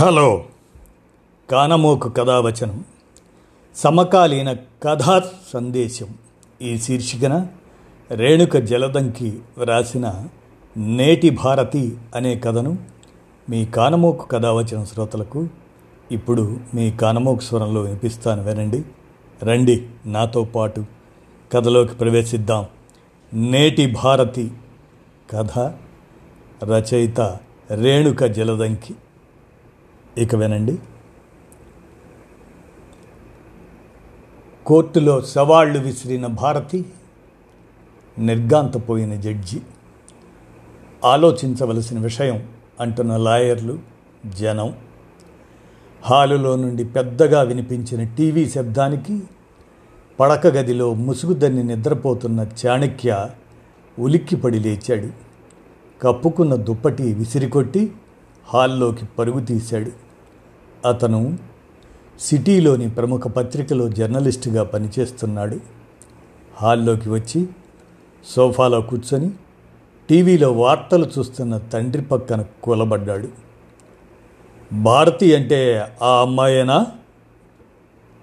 Hello. కానమోకు కథావచనం. సమకాలీన కథా సందేశం. ఈ శీర్షికన రేణుక జలదంకి వ్రాసిన నేటి భారతి అనే కథను మీ కానమోకు కథావచనం శ్రోతలకు ఇప్పుడు మీ కానమోకు స్వరంలో వినిపిస్తాను వినండి. రండి నాతో పాటు కథలోకి ప్రవేశిద్దాం. నేటి భారతి కథ రచయిత రేణుక జలదంకి. ఇక వినండి కోర్టులో సవాళ్ళు విసిరిన భారతి నిర్గాంతపోయిన జడ్జి. ఆలోచించవలసిన విషయం అంటున్న లాయర్లు జనం. హాలులో నుండి పెద్దగా వినిపించిన టీవీ శబ్దానికి పడక గదిలో ముసుగుదన్ని నిద్రపోతున్న చాణక్య ఉలిక్కిపడి లేచాడు. కప్పుకున్న దుప్పటి విసిరికొట్టి హాల్లోకి పరుగు తీశాడు. అతను సిటీలోని ప్రముఖ పత్రికలో జర్నలిస్టుగా పనిచేస్తున్నాడు. హాల్లోకి వచ్చి సోఫాలో కూర్చొని టీవీలో వార్తలు చూస్తున్న తండ్రి పక్కన కూలబడ్డాడు. భారతి అంటే ఆ అమ్మాయేనా?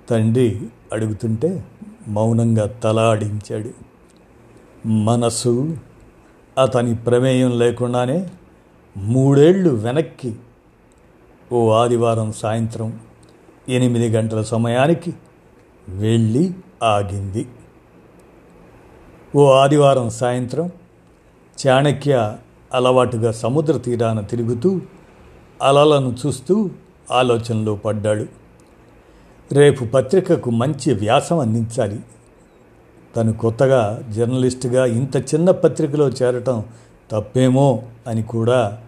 తండ్రి అడుగుతుంటే మౌనంగా తల ఆడించాడు. మనసు అతని ప్రమేయం లేకుండానే మూడేళ్ళు వెనక్కి ఓ ఆదివారం సాయంత్రం ఎనిమిది గంటల సమయానికి వెళ్ళి ఆగింది. ఓ ఆదివారం సాయంత్రం చాణక్య అలవాటుగా సముద్ర తీరాన తిరుగుతూ అలలను చూస్తూ ఆలోచనలో పడ్డాడు. రేపు పత్రికకు మంచి వ్యాసం అందించాలి. తను కొత్తగా జర్నలిస్టుగా ఇంత చిన్న పత్రికలో చేరటం తప్పేమో అని కూడా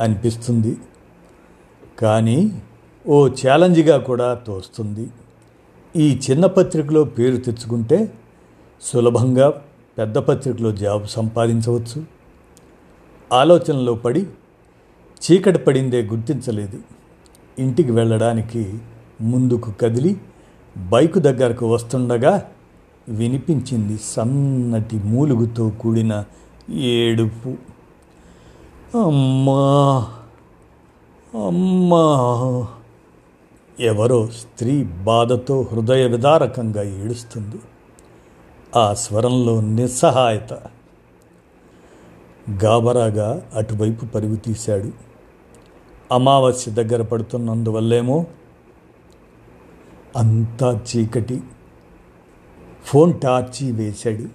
అనిపిస్తుంది. కానీ ఓ ఛాలెంజ్గా కూడా తోస్తుంది. ఈ చిన్న పత్రికలో పేరు తెచ్చుకుంటే సులభంగా పెద్ద పత్రికలో జాబ్ సంపాదించవచ్చు. ఆలోచనలో పడి చీకటి పడిందే గుర్తించలేదు. ఇంటికి వెళ్ళడానికి ముందుకు కదిలి బైకు దగ్గరకు వస్తుండగా వినిపించింది సన్నటి మూలుగుతో కూడిన ఏడుపు. అమ్మా! అమ్మా! ఎవరో స్త్రీ బాధతో హృదయ విదారకంగా ఏడుస్తుంది. ఆ స్వరంలో నిస్సహాయత. గాబరాగా అటువైపు పరుగు తీశాడు. అమావాస్య దగ్గర పడుతున్నందువల్లేమో? అంతా చీకటి. ఫోన్ టార్చి వేశాడు.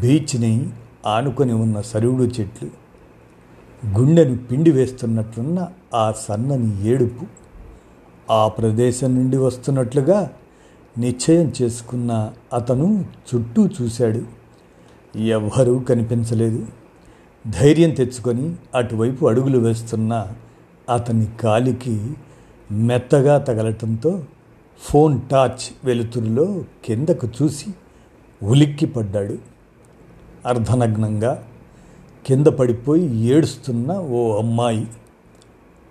బీచ్ని ఆనుకొని ఉన్న సరువుడు చెట్లు. గుండెను పిండి వేస్తున్నట్లున్న ఆ సన్నని ఏడుపు ఆ ప్రదేశం నుండి వస్తున్నట్లుగా నిశ్చయం చేసుకున్న అతను చుట్టూ చూశాడు. ఎవ్వరూ కనిపించలేదు. ధైర్యం తెచ్చుకొని అటువైపు అడుగులు వేస్తున్న అతని కాలికి మెత్తగా తగలటంతో ఫోన్ టార్చ్ వెలుతురులో కిందకు చూసి ఉలిక్కి పడ్డాడు అర్ధనగ్నంగా కింద పడిపోయి ఏడుస్తున్న ఓ అమ్మాయి.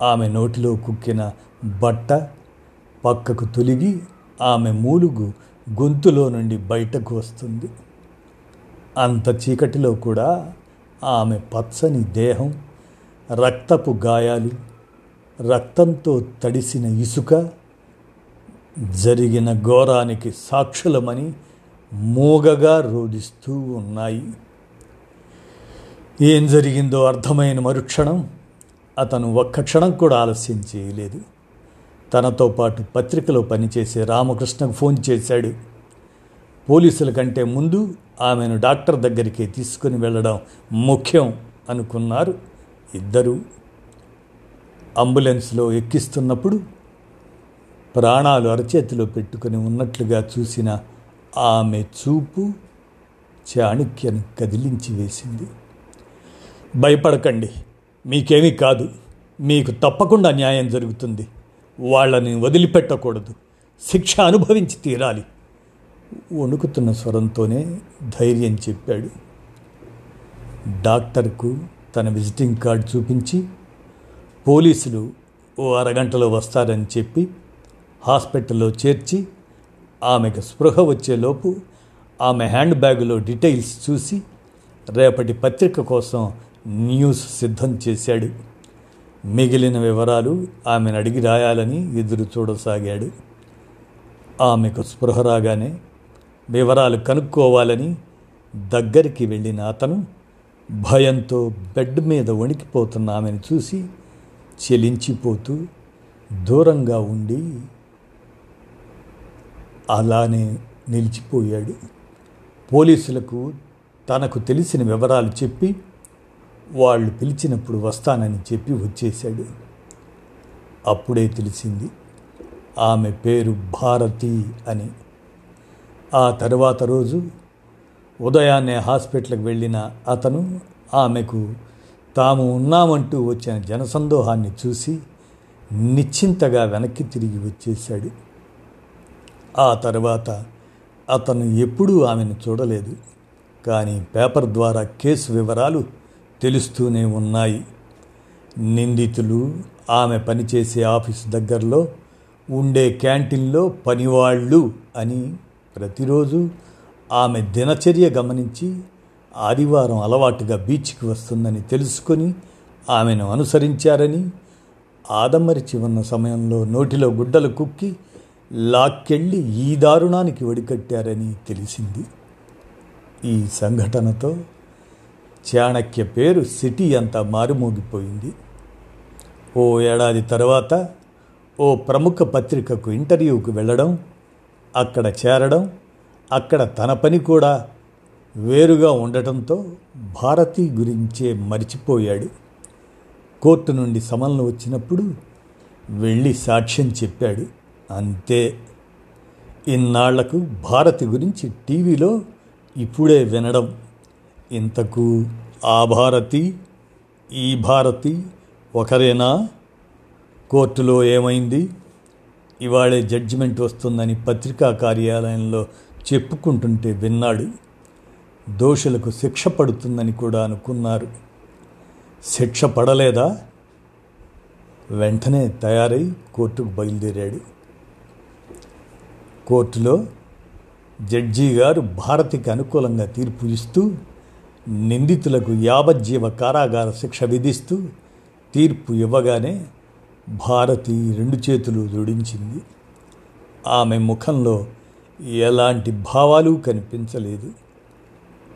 ఆమె నోటిలో కుక్కిన బట్ట పక్కకు తొలిగి ఆమె మూలుగు గొంతులో నుండి బయటకు వస్తుంది. అంత చీకటిలో కూడా ఆమె పచ్చని దేహం రక్తపు గాయాలు రక్తంతో తడిసిన ఇసుక జరిగిన ఘోరానికి సాక్షులమని మూగగా రోధిస్తూ ఉన్నాయి. ఏం జరిగిందో అర్థమైన మరుక్షణం అతను ఒక్క క్షణం కూడా ఆలస్యం చేయలేదు. తనతో పాటు పత్రికలో పనిచేసే రామకృష్ణకు ఫోన్ చేశాడు. పోలీసుల కంటే ముందు ఆమెను డాక్టర్ దగ్గరికి తీసుకుని వెళ్ళడం ముఖ్యం అనుకున్నారు ఇద్దరు. అంబులెన్స్లో ఎక్కిస్తున్నప్పుడు ప్రాణాలు అరచేతిలో పెట్టుకుని ఉన్నట్లుగా చూసిన ఆమె చూపు చాణుక్యను కదిలించి వేసింది. భయపడకండి. మీకేమీ కాదు. మీకు తప్పకుండా న్యాయం జరుగుతుంది. వాళ్ళని వదిలిపెట్టకూడదు. శిక్ష అనుభవించి తీరాలి. వణుకుతున్న స్వరంతోనే ధైర్యం చెప్పాడు. డాక్టర్కు తన విజిటింగ్ కార్డు చూపించి పోలీసులు ఓ అరగంటలో వస్తారని చెప్పి హాస్పిటల్లో చేర్చి ఆమెకు స్పృహ వచ్చేలోపు ఆమె హ్యాండ్ బ్యాగులో డీటెయిల్స్ చూసి రేపటి పత్రిక కోసం న్యూస్ సిద్ధం చేశాడు. మిగిలిన వివరాలు ఆమెను అడిగి రాయాలని ఎదురు చూడసాగాడు. ఆమెకు స్పృహ రాగానే వివరాలు కనుక్కోవాలని దగ్గరికి వెళ్ళిన అతను భయంతో బెడ్ మీద వణికిపోతున్న ఆమెను చూసి చెలించిపోతూ దూరంగా ఉండి అలానే నిలిచిపోయాడు. పోలీసులకు తనకు తెలిసిన వివరాలు చెప్పి వాళ్ళు పిలిచినప్పుడు వస్తానని చెప్పి వచ్చేశాడు. అప్పుడే తెలిసింది ఆమె పేరు భారతి అని. ఆ తర్వాత రోజు ఉదయాన్నే హాస్పిటల్కి వెళ్ళిన అతను ఆమెకు తాము ఉన్నామంటూ వచ్చిన జనసందోహాన్ని చూసి నిశ్చింతగా వెనక్కి తిరిగి వచ్చేశాడు. ఆ తర్వాత అతను ఎప్పుడూ ఆమెను చూడలేదు. కానీ పేపర్ ద్వారా కేసు వివరాలు తెలుస్తూనే ఉన్నాయి. నిందితులు ఆమె పనిచేసే ఆఫీస్ దగ్గరలో ఉండే క్యాంటీన్లో పనివాళ్ళు అని ప్రతిరోజు ఆమె దినచర్య గమనించి ఆదివారం అలవాటుగా బీచ్కి వస్తుందని తెలుసుకొని ఆమెను అనుసరించారని ఆదమరిచి ఉన్న సమయంలో నోటిలో గుడ్డలు కుక్కి లాక్కెళ్ళి ఈ దారుణానికి వడికట్టారని తెలిసింది. ఈ సంఘటనతో చాణక్య పేరు సిటీ అంతా మారుమోగిపోయింది. ఓ ఏడాది తర్వాత ఓ ప్రముఖ పత్రికకు ఇంటర్వ్యూకు వెళ్ళడం అక్కడ చేరడం అక్కడ తన పని కూడా వేరుగా ఉండటంతో భారతి గురించే మరిచిపోయాడు. కోర్టు నుండి సమన్లు వచ్చినప్పుడు వెళ్ళి సాక్ష్యం చెప్పాడు. అంతే. ఇన్నాళ్ళకు భారతి గురించి టీవీలో ఇప్పుడే వినడం. ఇంతకు ఆ భారతి ఈ భారతి ఒకరేనా? కోర్టులో ఏమైంది? ఇవాళే జడ్జిమెంట్ వస్తుందని పత్రికా కార్యాలయంలో చెప్పుకుంటుంటే విన్నాడు. దోషులకు శిక్ష పడుతుందని కూడా అనుకున్నారు. శిక్ష పడలేదా? వెంటనే తయారై కోర్టుకు బయలుదేరాడు. కోర్టులో జడ్జి గారు భారతికి అనుకూలంగా తీర్పు ఇస్తూ నిందితులకు యావజ్జీవ కారాగార శిక్ష విధిస్తూ తీర్పు ఇవ్వగానే భారతి రెండు చేతులు జోడించింది ఆమె ముఖంలో ఎలాంటి భావాలు కనిపించలేదు.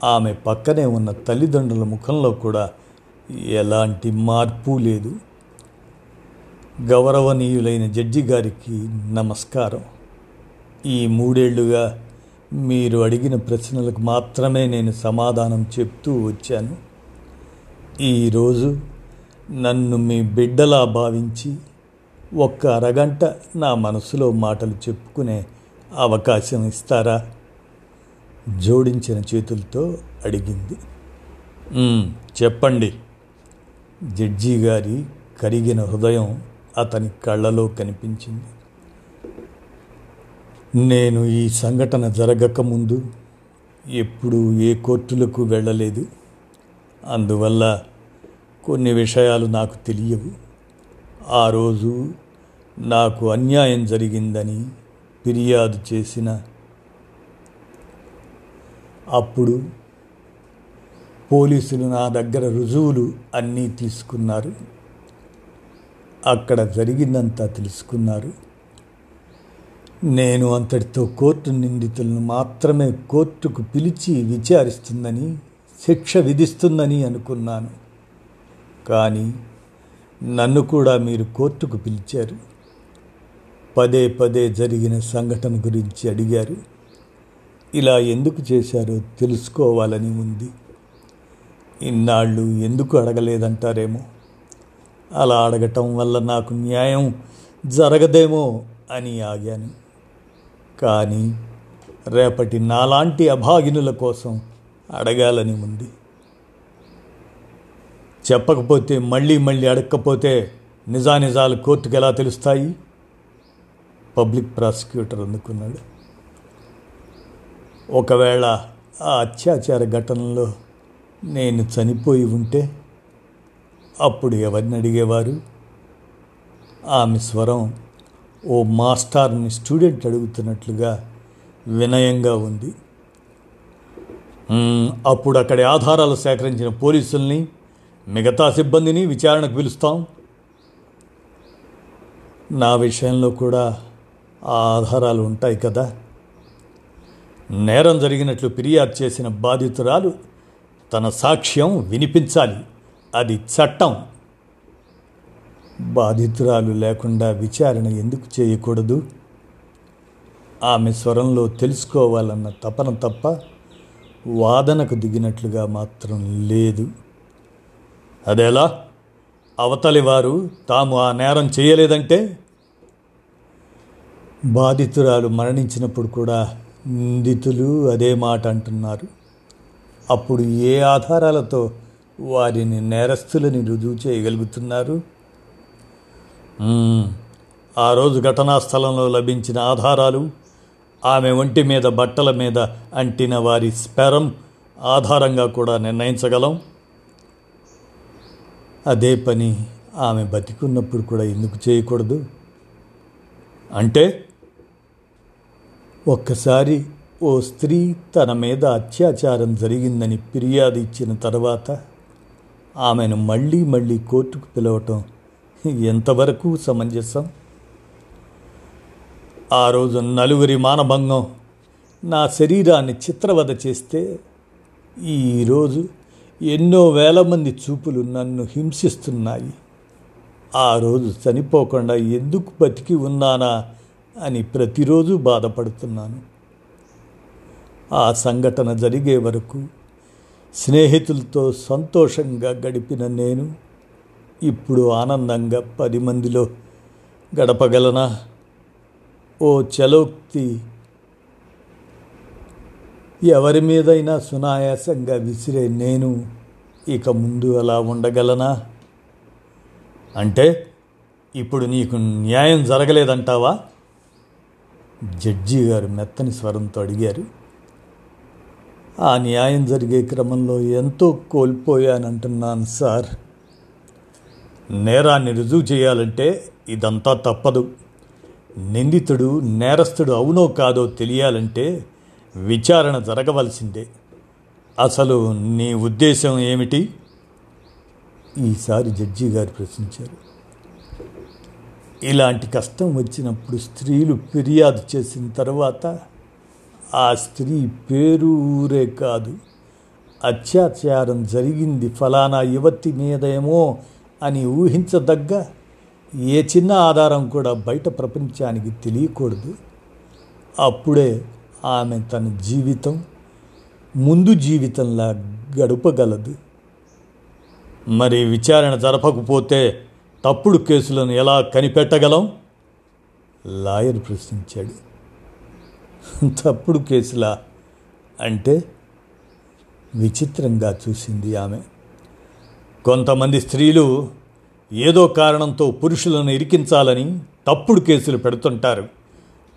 ఆమె పక్కనే ఉన్న తల్లిదండ్రుల ముఖంలో కూడా ఎలాంటి మార్పు లేదు. గౌరవనీయులైన జడ్జి గారికి నమస్కారం. ఈ మూడేళ్ళుగా మీరు అడిగిన ప్రశ్నలకు మాత్రమే నేను సమాధానం చెప్తూ వచ్చాను. ఈరోజు నన్ను మీ బిడ్డలా భావించి ఒక్క అరగంట నా మనసులో మాటలు చెప్పుకునే అవకాశం ఇస్తారా? జోడించిన చేతులతో అడిగింది. చెప్పండి. జడ్జి గారి కరిగిన హృదయం అతని కళ్ళలో కనిపించింది. నేను ఈ సంఘటన జరగకముందు ఎప్పుడూ ఏ కోర్టులకు వెళ్ళలేదు. అందువల్ల కొన్ని విషయాలు నాకు తెలియవు. ఆ రోజు నాకు అన్యాయం జరిగిందని ఫిర్యాదు చేసిన అప్పుడు పోలీసులు నా దగ్గర రుజువులు అన్నీ తీసుకున్నారు. అక్కడ జరిగిందంతా తెలుసుకున్నారు. నేను అంతటితో కోర్టు నిందితులను మాత్రమే కోర్టుకు పిలిచి విచారిస్తుందని శిక్ష విధిస్తుందని అనుకున్నాను. కానీ నన్ను కూడా మీరు కోర్టుకు పిలిచారు. పదే పదే జరిగిన సంఘటన గురించి అడిగారు. ఇలా ఎందుకు చేశారో తెలుసుకోవాలని ఉంది. ఇన్నాళ్ళు ఎందుకు అడగలేదంటారేమో? అలా అడగటం వల్ల నాకు న్యాయం జరగదేమో అని ఆగాను. కానీ రేపటి నాలాంటి అభాగినుల కోసం అడగాలని ఉంది. చెప్పకపోతే మళ్ళీ మళ్ళీ అడగకపోతే నిజానిజాలు కోర్టుకు ఎలా తెలుస్తాయి? పబ్లిక్ ప్రాసిక్యూటర్ అందుకున్నాడు. ఒకవేళ ఆ అత్యాచార ఘటనలో నేను చనిపోయి ఉంటే అప్పుడు ఎవరిని అడిగేవారు? ఆమె స్వరం ఓ మాస్టర్ని స్టూడెంట్ అడుగుతున్నట్లుగా వినయంగా ఉంది. అప్పుడు అక్కడి ఆధారాలు సేకరించిన పోలీసుల్ని మిగతా సిబ్బందిని విచారణకు పిలుస్తాం. నా విషయంలో కూడా ఆ ఆధారాలు ఉంటాయి కదా. నేరం జరిగినట్లు ఫిర్యాదు చేసిన బాధితురాలు తన సాక్ష్యం వినిపించాలి. అది చట్టం. బాధితురాలు లేకుండా విచారణ ఎందుకు చేయకూడదు? ఆమె స్వరంలో తెలుసుకోవాలన్న తపన తప్ప వాదనకు దిగినట్లుగా మాత్రం లేదు. అదేలా? అవతలి వారు తాము ఆ నేరం చేయలేదంటే? బాధితురాలు మరణించినప్పుడు కూడా నిందితులు అదే మాట అంటున్నారు. అప్పుడు ఏ ఆధారాలతో వారిని నేరస్తులని రుజువు చేయగలుగుతున్నారు? ఆ రోజు ఘటనా స్థలంలో లభించిన ఆధారాలు ఆమె ఒంటి మీద బట్టల మీద అంటిన వారి స్పెరం ఆధారంగా కూడా నిర్ణయించగలం. అదే పని ఆమె బతికున్నప్పుడు కూడా ఎందుకు చేయకూడదు? అంటే ఒక్కసారి ఓ స్త్రీ తన మీద అత్యాచారం జరిగిందని ఫిర్యాదు ఇచ్చిన తర్వాత ఆమెను మళ్ళీ మళ్ళీ కోర్టుకు పిలవటం ఎంతవరకు సమంజసం? ఆ రోజు నలుగురి మానభంగం నా శరీరాన్ని చిత్రవద చేస్తే ఈరోజు ఎన్నో వేల మంది చూపులు నన్ను హింసిస్తున్నాయి. ఆ రోజు చనిపోకుండా ఎందుకు బతికి ఉన్నానా అని ప్రతిరోజు బాధపడుతున్నాను. ఆ సంఘటన జరిగే వరకు స్నేహితులతో సంతోషంగా గడిపిన నేను ఇప్పుడు ఆనందంగా పది మందిలో గడపగలనా? ఓ చలోక్తి! ఎవరి మీదైనా సునాయాసంగా విసిరే నేను ఇక ముందు అలా ఉండగలనా? అంటే ఇప్పుడు నీకు న్యాయం జరగలేదంటావా? జడ్జి గారు మెత్తని స్వరంతో అడిగారు. ఆ న్యాయం జరిగే క్రమంలో ఎంతో కోల్పోయానంటున్నాను సార్. నేరాన్ని రుజువు చేయాలంటే ఇదంతా తప్పదు. నిందితుడు నేరస్తుడు అవునో కాదో తెలియాలంటే విచారణ జరగవలసిందే. అసలు నీ ఉద్దేశం ఏమిటి? ఈసారి జడ్జి గారు ప్రశ్నించారు. ఇలాంటి కష్టం వచ్చినప్పుడు స్త్రీలు ఫిర్యాదు చేసిన తర్వాత ఆ స్త్రీ పేరు ఊరే కాదు. అత్యాచారం జరిగింది ఫలానా యువతి మీదేమో అని ఊహించదగ్గ ఏ చిన్న ఆధారం కూడా బయట ప్రపంచానికి తెలియకూడదు. అప్పుడే ఆమె తన జీవితం ముందు జీవితంలా గడపగలదు. మరి విచారణ జరపకపోతే తప్పుడు కేసులను ఎలా కనిపెట్టగలం? లాయర్ ప్రశ్నించాడు. తప్పుడు కేసులా? అంటే విచిత్రంగా చూసింది ఆమె. కొంతమంది స్త్రీలు ఏదో కారణంతో పురుషులను ఇరికించాలని తప్పుడు కేసులు పెడుతుంటారు.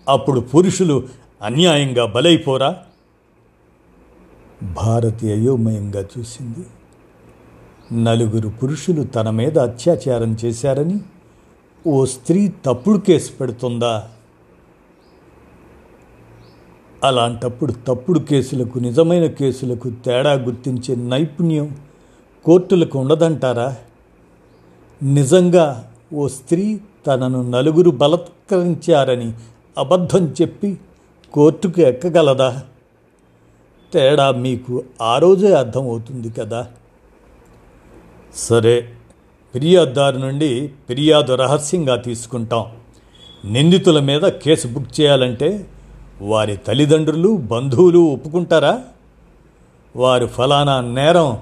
అప్పుడు పురుషులు అన్యాయంగా బలైపోరా? భారతి అయోమయంగా చూసింది. నలుగురు పురుషులు తన మీద అత్యాచారం చేశారని ఓ స్త్రీ తప్పుడు కేసు పెడుతుందా? అలాంటప్పుడు తప్పుడు కేసులకు నిజమైన కేసులకు తేడా గుర్తించే నైపుణ్యం కోర్టులకు ఉండదంటారా? నిజంగా ఓ స్త్రీ తనను నలుగురు బలత్కరించారని అబద్ధం చెప్పి కోర్టుకు ఎక్కగలదా? తేడా మీకు ఆ రోజే అర్థమవుతుంది కదా? సరే ఫిర్యాదుదారు నుండి ఫిర్యాదు రహస్యంగా తీసుకుంటాం. నిందితుల మీద కేసు బుక్ చేయాలంటే వారి తల్లిదండ్రులు బంధువులు ఒప్పుకుంటారా? వారు ఫలానా నేరం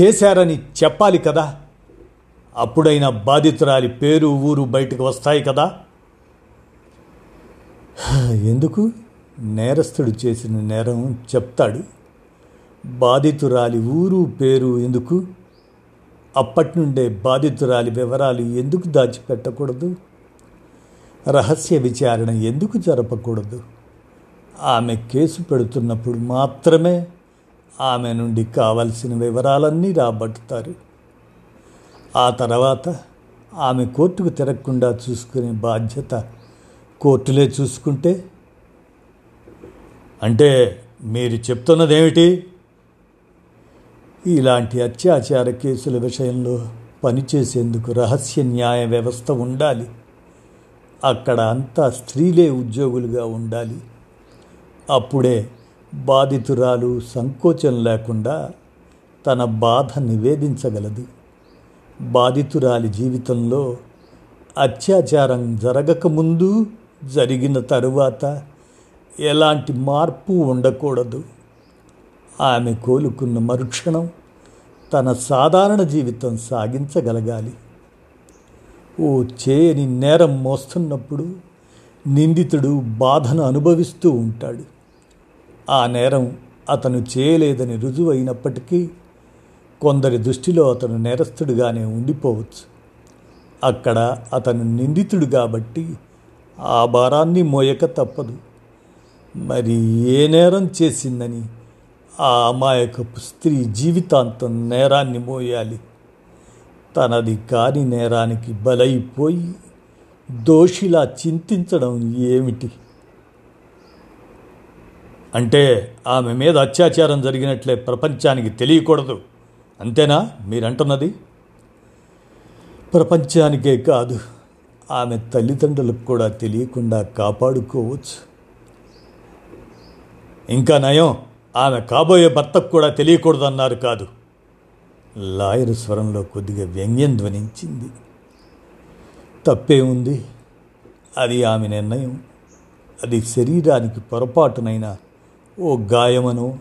చేశారని చెప్పాలి కదా? అప్పుడైనా బాధితురాలి పేరు ఊరు బయటకు వస్తాయి కదా? ఎందుకు? నేరస్తుడు చేసిన నేరం చెప్తాడు. బాధితురాలి ఊరు పేరు ఎందుకు? అప్పటి నుండే బాధితురాలి వివరాలు ఎందుకు దాచిపెట్టకూడదు? రహస్య విచారణ ఎందుకు జరపకూడదు? ఆమె కేసు పెడుతున్నప్పుడు మాత్రమే ఆమె నుండి కావలసిన వివరాలన్నీ రాబట్టుతారు. ఆ తర్వాత ఆమె కోర్టుకు తిరగకుండా చూసుకునే బాధ్యత కోర్టులే చూసుకుంటే. అంటే మీరు చెప్తున్నదేమిటి? ఇలాంటి అత్యాచార కేసుల విషయంలో పనిచేసేందుకు రహస్య న్యాయ వ్యవస్థ ఉండాలి. అక్కడ అంతా స్త్రీలే ఉద్యోగులుగా ఉండాలి. అప్పుడే బాధితురాలు సంకోచం లేకుండా తన బాధ నివేదించగలదు. బాధితురాలి జీవితంలో అత్యాచారం జరగకముందు జరిగిన తరువాత ఎలాంటి మార్పు ఉండకూడదు. ఆమె కోలుకున్న మరుక్షణం తన సాధారణ జీవితం సాగించగలగాలి. ఓ చేయని నేరం మోస్తున్నప్పుడు నిందితుడు బాధను అనుభవిస్తూ ఉంటాడు. ఆ నేరం అతను చేయలేదని రుజువైనప్పటికీ కొందరి దృష్టిలో అతను నేరస్తుడిగానే ఉండిపోవచ్చు. అక్కడ అతను నిందితుడు కాబట్టి ఆ భారాన్ని మోయక తప్పదు. మరి ఏ నేరం చేసిందని ఆ అమాయకపు స్త్రీ జీవితాంతం నేరాన్ని మోయాలి. తనది కాని నేరానికి బలైపోయి దోషిలా చింతించడం ఏమిటి? అంటే ఆమె మీద అత్యాచారం జరిగినట్లే ప్రపంచానికి తెలియకూడదు. అంతేనా? మీరంటున్నది? ప్రపంచానికే కాదు ఆమె తల్లిదండ్రులకు కూడా తెలియకుండా కాపాడుకోవచ్చు. ఇంకా నయం ఆమె కాబోయే భర్తకు కూడా తెలియకూడదు అన్నారు కాదు. లాయర్ స్వరంలో కొద్దిగా వ్యంగ్యం ధ్వనించింది. తప్పే ఉంది. అది ఆమె నిర్ణయం. అది శరీరానికి పొరపాటునైనా ఓ గాయమను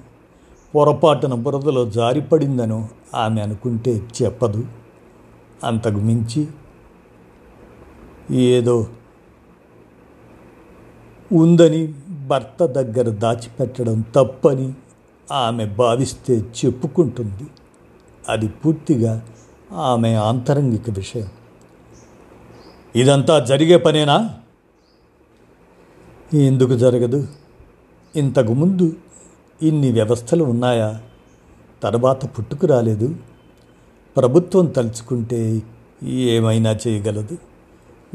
పొరపాటున బురదలో జారిపడిందనో ఆమె అనుకుంటే చెప్పదు. అంతకు మించి ఏదో ఉందని భర్త దగ్గర దాచిపెట్టడం తప్పని ఆమె భావిస్తే చెప్పుకుంటుంది. అది పూర్తిగా ఆమె ఆంతరంగిక విషయం. ఇదంతా జరిగే పనేనా? ఎందుకు జరగదు? ఇంతకుముందు ఇన్ని వ్యవస్థలు ఉన్నాయా? తర్వాత పుట్టుకు రాలేదు. ప్రభుత్వం తలుచుకుంటే ఏమైనా చేయగలదు.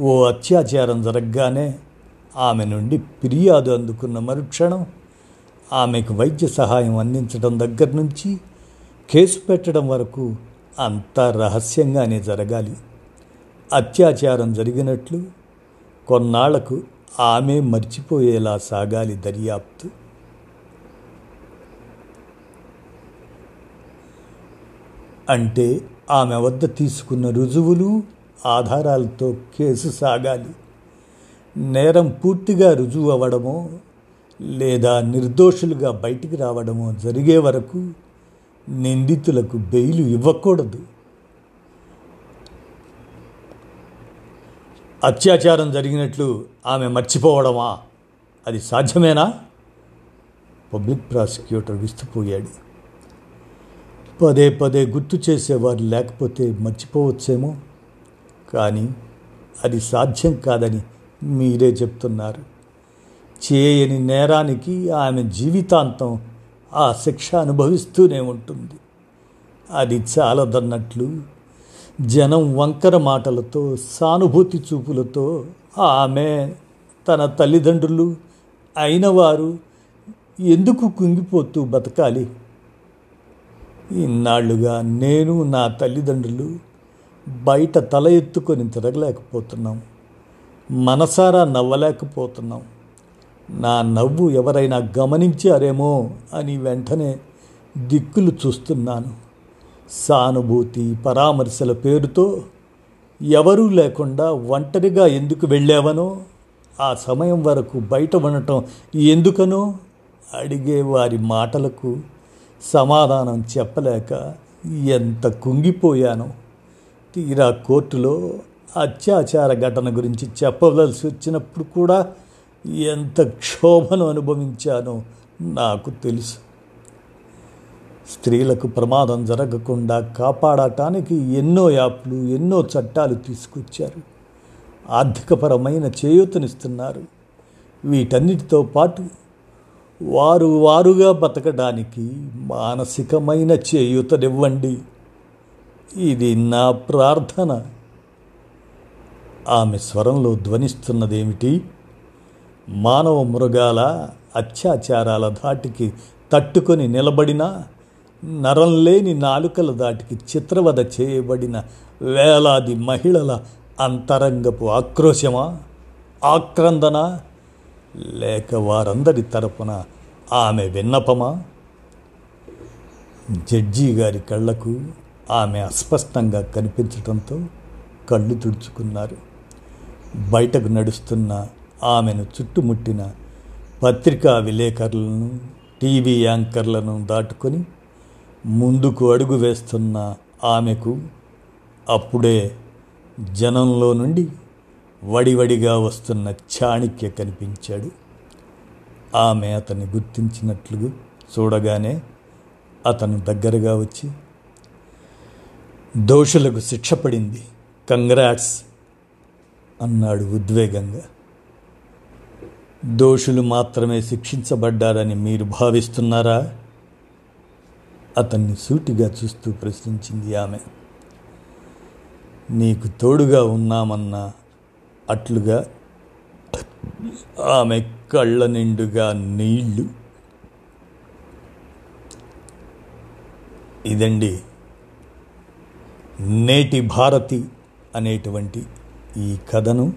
ఓ అత్యాచారం జరగగానే ఆమె నుండి ఫిర్యాదు అందుకున్న మరుక్షణం ఆమెకు వైద్య సహాయం అందించడం దగ్గర నుంచి కేసు పెట్టడం వరకు అంతా రహస్యంగానే జరగాలి. అత్యాచారం జరిగినట్లు కొన్నాళ్ళకు ఆమె మర్చిపోయేలా సాగాలి దర్యాప్తు. అంటే ఆమె వద్ద తీసుకున్న రుజువులు ఆధారాలతో కేసు సాగాలి. నేరం పూర్తిగా రుజువు అవ్వడమో లేదా నిర్దోషులుగా బయటికి రావడమో జరిగే వరకు నిందితులకు బెయిలు ఇవ్వకూడదు. అత్యాచారం జరిగినట్లు ఆమె మర్చిపోవడమా? అది సాధ్యమేనా? పబ్లిక్ ప్రాసిక్యూటర్ విస్తుపోయాడు. పదే పదే గుర్తు చేసేవారు లేకపోతే మర్చిపోవచ్చేమో? కానీ అది సాధ్యం కాదని మీరే చెప్తున్నారు. చేయని నేరానికి ఆమె జీవితాంతం ఆ శిక్ష అనుభవిస్తూనే ఉంటుంది. అది చాలదన్నట్లు జనం వంకర మాటలతో సానుభూతి చూపులతో ఆమె తన తల్లిదండ్రులు అయినవారు ఎందుకు కుంగిపోతూ బతకాలి? ఇన్నాళ్ళుగా నేను నా తల్లిదండ్రులు బయట తల ఎత్తుకొని తిరగలేకపోతున్నాం. మనసారా నవ్వలేకపోతున్నాం. నా నవ్వు ఎవరైనా గమనించారేమో అని వెంటనే దిక్కులు చూస్తున్నాను. సానుభూతి పరామర్శల పేరుతో ఎవరూ లేకుండా ఒంటరిగా ఎందుకు వెళ్ళావనో ఆ సమయం వరకు బయట ఉండటం ఎందుకనో అడిగే వారి మాటలకు సమాధానం చెప్పలేక ఎంత కుంగిపోయానో. తీరా కోర్టులో అత్యాచార ఘటన గురించి చెప్పవలసి వచ్చినప్పుడు కూడా ఎంత క్షోభను అనుభవించానో నాకు తెలుసు. స్త్రీలకు ప్రమాదం జరగకుండా కాపాడటానికి ఎన్నో యాప్లు ఎన్నో చట్టాలు తీసుకొచ్చారు. ఆర్థికపరమైన చేయూతనిస్తున్నారు. వీటన్నిటితో పాటు వారు వారుగా బతకడానికి మానసికమైన చేయూతనివ్వండి. ఇది నా ప్రార్థన. ఆమె స్వరంలో ధ్వనిస్తున్నదేమిటి? మానవ మృగాల అత్యాచారాల ధాటికి తట్టుకొని నిలబడిన నరం లేని నాలుకల దాటికి చిత్రవద చేయబడిన వేలాది మహిళల అంతరంగపు ఆక్రోశమా? ఆక్రందన? లేక వారందరి తరపున ఆమె విన్నపమా? జడ్జి గారి కళ్ళకు ఆమె అస్పష్టంగా కనిపించటంతో కళ్ళు తుడుచుకున్నారు. బయటకు నడుస్తున్న ఆమెను చుట్టుముట్టిన పత్రికా విలేకరులను టీవీ యాంకర్లను దాటుకొని ముందుకు అడుగు వేస్తున్న ఆమెకు అప్పుడే జనంలో నుండి వడివడిగా వస్తున్న చాణిక్య కనిపించాడు. ఆమె అతన్ని గుర్తించినట్లు చూడగానే అతను దగ్గరగా వచ్చి దోషులకు శిక్ష పడింది. కంగ్రాట్స్ అన్నాడు ఉద్వేగంగా. దోషులు మాత్రమే శిక్షించబడ్డారని మీరు భావిస్తున్నారా? అతన్ని సూటిగా చూస్తూ ప్రశ్నించింది ఆమె. నీకు తోడుగా ఉన్నామన్న అట్లుగా? ఆమె కళ్ళ నిండుగా నీళ్ళు. ఇదండి నేటి భారతి అనేటువంటి ఈ కథను.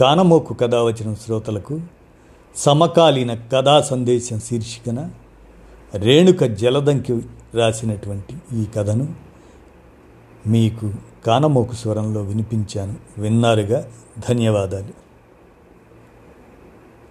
కానమోకు కథ వచ్చిన శ్రోతలకు సమకాలీన కథా సందేశం శీర్షికన రేణుక జలదంకి రాసినటువంటి ఈ కథను మీకు కానమోకు స్వరంలో వినిపించాను. విన్నారుగా. ధన్యవాదాలు.